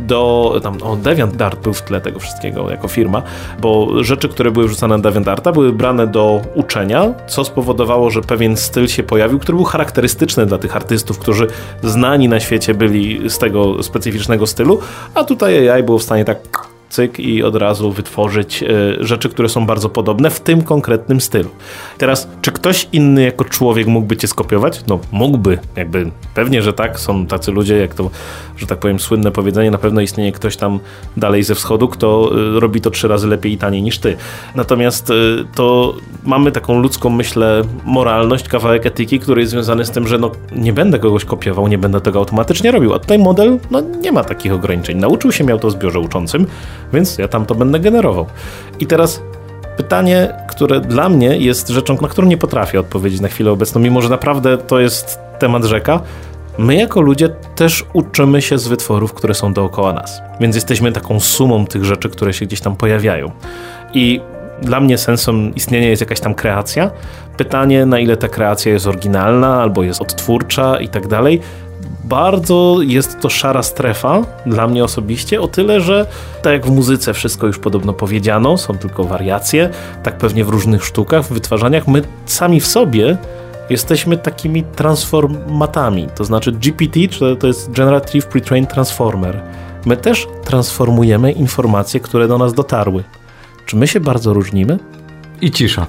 S1: do, tam, o, DeviantArt był w tle tego wszystkiego jako firma, bo rzeczy, które były wrzucane na DeviantArta były brane do uczenia, co spowodowało, że pewien styl się pojawił, który był charakterystyczny dla tych artystów, którzy znani na świecie byli z tego specyficznego stylu, a tutaj AI było w stanie tak cyk i od razu wytworzyć e, rzeczy, które są bardzo podobne w tym konkretnym stylu. Teraz, czy ktoś inny jako człowiek mógłby cię skopiować? No, mógłby, jakby pewnie, że tak. Są tacy ludzie, jak to, że tak powiem, słynne powiedzenie, na pewno istnieje ktoś tam dalej ze wschodu, kto e, robi to trzy razy lepiej i taniej niż ty. Natomiast e, to mamy taką ludzką, myślę, moralność, kawałek etyki, który jest związany z tym, że no, nie będę kogoś kopiował, nie będę tego automatycznie robił. A tutaj model no, nie ma takich ograniczeń. Nauczył się, miał to w zbiorze uczącym, więc ja tam to będę generował. I teraz pytanie, które dla mnie jest rzeczą, na którą nie potrafię odpowiedzieć na chwilę obecną, mimo że naprawdę to jest temat rzeka. My jako ludzie też uczymy się z wytworów, które są dookoła nas. Więc jesteśmy taką sumą tych rzeczy, które się gdzieś tam pojawiają. I dla mnie sensem istnienia jest jakaś tam kreacja. Pytanie, na ile ta kreacja jest oryginalna albo jest odtwórcza i tak dalej bardzo jest to szara strefa dla mnie osobiście, o tyle, że tak jak w muzyce wszystko już podobno powiedziano, są tylko wariacje, tak pewnie w różnych sztukach, w wytwarzaniach, my sami w sobie jesteśmy takimi transformatami, to znaczy GPT, czy to jest Generative Pre-trained Transformer. My też transformujemy informacje, które do nas dotarły. Czy my się bardzo różnimy?
S4: I cisza.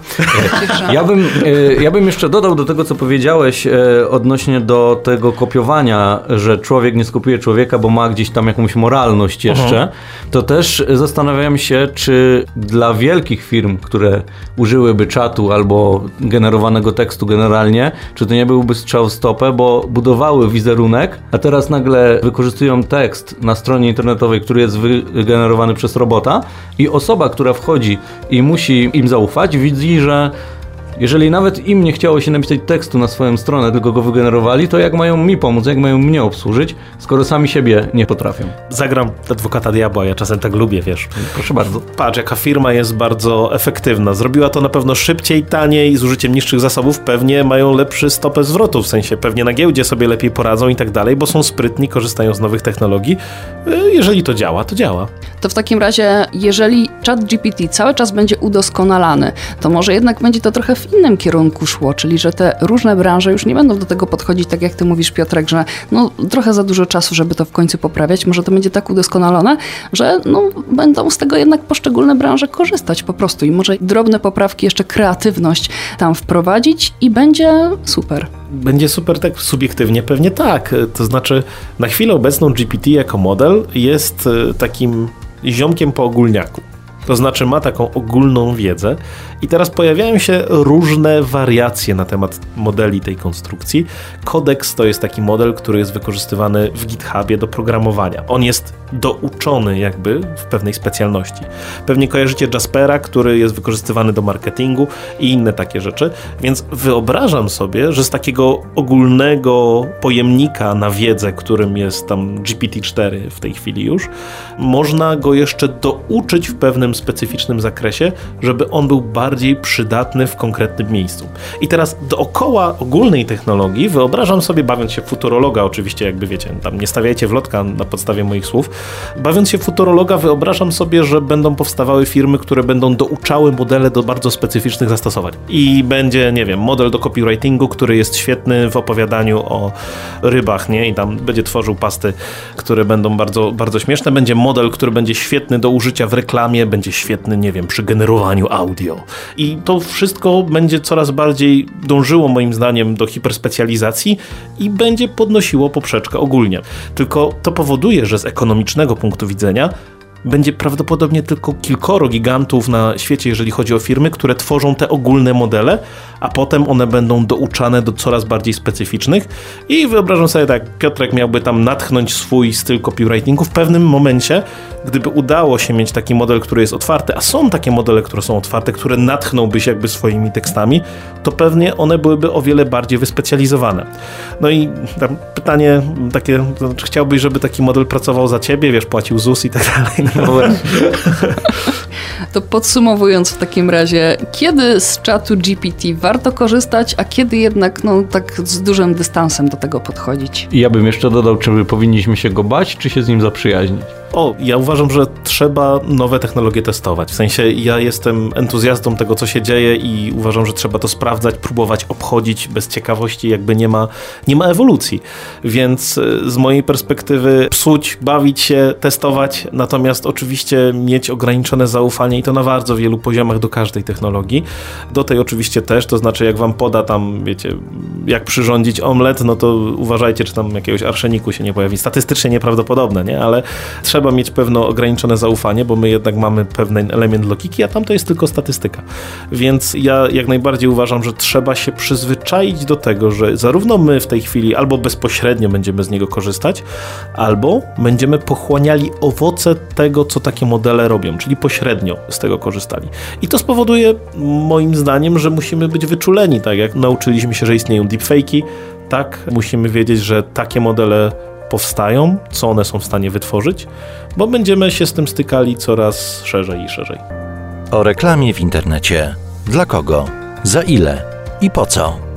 S4: Ja bym, e, ja bym jeszcze dodał do tego, co powiedziałeś e, odnośnie do tego kopiowania, że człowiek nie skopiuje człowieka, bo ma gdzieś tam jakąś moralność jeszcze. Uh mhm. To też zastanawiam się, czy dla wielkich firm, które użyłyby czatu albo generowanego tekstu generalnie, czy to nie byłby strzał w stopę, bo budowały wizerunek, a teraz nagle wykorzystują tekst na stronie internetowej, który jest wygenerowany przez robota i osoba, która wchodzi i musi im zaufać, widzi, że Jeżeli nawet im nie chciało się napisać tekstu na swoją stronę, tylko go wygenerowali, to jak mają mi pomóc, jak mają mnie obsłużyć, skoro sami siebie nie potrafią?
S1: Zagram adwokata diabła, ja czasem tak lubię, wiesz.
S4: Proszę bardzo.
S1: Patrz, jaka firma jest bardzo efektywna. Zrobiła to na pewno szybciej, taniej, z użyciem niższych zasobów. Pewnie mają lepszy stopę zwrotu, w sensie pewnie na giełdzie sobie lepiej poradzą i tak dalej, bo są sprytni, korzystają z nowych technologii. Y, Jeżeli to działa, to działa.
S3: To w takim razie, jeżeli chat GPT cały czas będzie udoskonalany, to może jednak będzie to trochę w innym kierunku szło, czyli że te różne branże już nie będą do tego podchodzić, tak jak ty mówisz, Piotrek, że no, trochę za dużo czasu, żeby to w końcu poprawiać. Może to będzie tak udoskonalone, że no, będą z tego jednak poszczególne branże korzystać po prostu i może drobne poprawki, jeszcze kreatywność tam wprowadzić i będzie super.
S1: Będzie super tak subiektywnie, pewnie tak. To znaczy, na chwilę obecną GPT jako model jest e, takim ziomkiem po ogólniaku. To znaczy ma taką ogólną wiedzę i teraz pojawiają się różne wariacje na temat modeli tej konstrukcji. Codex to jest taki model, który jest wykorzystywany w GitHubie do programowania. On jest douczony jakby w pewnej specjalności. Pewnie kojarzycie Jaspera, który jest wykorzystywany do marketingu i inne takie rzeczy, więc wyobrażam sobie, że z takiego ogólnego pojemnika na wiedzę, którym jest tam GPT-4 w tej chwili już, można go jeszcze douczyć w pewnym specyficznym zakresie, żeby on był bardziej przydatny w konkretnym miejscu. I teraz dookoła ogólnej technologii wyobrażam sobie, bawiąc się futurologa, oczywiście, jakby wiecie, tam nie stawiajcie w lotka na podstawie moich słów, bawiąc się futurologa, wyobrażam sobie, że będą powstawały firmy, które będą douczały modele do bardzo specyficznych zastosowań. I będzie, nie wiem, model do copywritingu, który jest świetny w opowiadaniu o rybach, nie? I tam będzie tworzył pasty, które będą bardzo, bardzo śmieszne. Będzie model, który będzie świetny do użycia w reklamie, będzie świetny, nie wiem, przy generowaniu audio. I to wszystko będzie coraz bardziej dążyło, moim zdaniem, do hiperspecjalizacji i będzie podnosiło poprzeczkę ogólnie. Tylko to powoduje, że z ekonomicznego punktu widzenia będzie prawdopodobnie tylko kilkoro gigantów na świecie, jeżeli chodzi o firmy, które tworzą te ogólne modele, a potem one będą douczane do coraz bardziej specyficznych. I wyobrażam sobie tak, Piotrek miałby tam natchnąć swój styl copywritingu w pewnym momencie, gdyby udało się mieć taki model, który jest otwarty, a są takie modele, które są otwarte, które natchnąłby się jakby swoimi tekstami, to pewnie one byłyby o wiele bardziej wyspecjalizowane. No i pytanie takie, to znaczy chciałbyś, żeby taki model pracował za ciebie, wiesz, płacił ZUS i tak dalej.
S3: To podsumowując w takim razie, kiedy z czatu GPT warto korzystać, a kiedy jednak no, tak z dużym dystansem do tego podchodzić?
S4: I ja bym jeszcze dodał, czy powinniśmy się go bać, czy się z nim zaprzyjaźnić?
S1: O, ja uważam, że trzeba nowe technologie testować. W sensie ja jestem entuzjastą tego, co się dzieje i uważam, że trzeba to sprawdzać, próbować obchodzić bez ciekawości, jakby nie ma, nie ma ewolucji. Więc y, z mojej perspektywy psuć, bawić się, testować, natomiast oczywiście mieć ograniczone zaufanie i to na bardzo wielu poziomach do każdej technologii. Do tej oczywiście też, to znaczy jak wam poda tam, wiecie, jak przyrządzić omlet, no to uważajcie, czy tam jakiegoś arszeniku się nie pojawi. Statystycznie nieprawdopodobne, nie? Ale trzeba mieć pewno ograniczone zaufanie, bo my jednak mamy pewien element logiki, a tam to jest tylko statystyka. Więc ja jak najbardziej uważam, że trzeba się przyzwyczaić do tego, że zarówno my w tej chwili albo bezpośrednio będziemy z niego korzystać, albo będziemy pochłaniali owoce tego, co takie modele robią, czyli pośrednio z tego korzystali. I to spowoduje moim zdaniem, że musimy być wyczuleni, tak jak nauczyliśmy się, że istnieją deepfake'i, tak musimy wiedzieć, że takie modele powstają, co one są w stanie wytworzyć, bo będziemy się z tym stykali coraz szerzej i szerzej.
S2: O reklamie w internecie. Dla kogo? Za ile? I po co?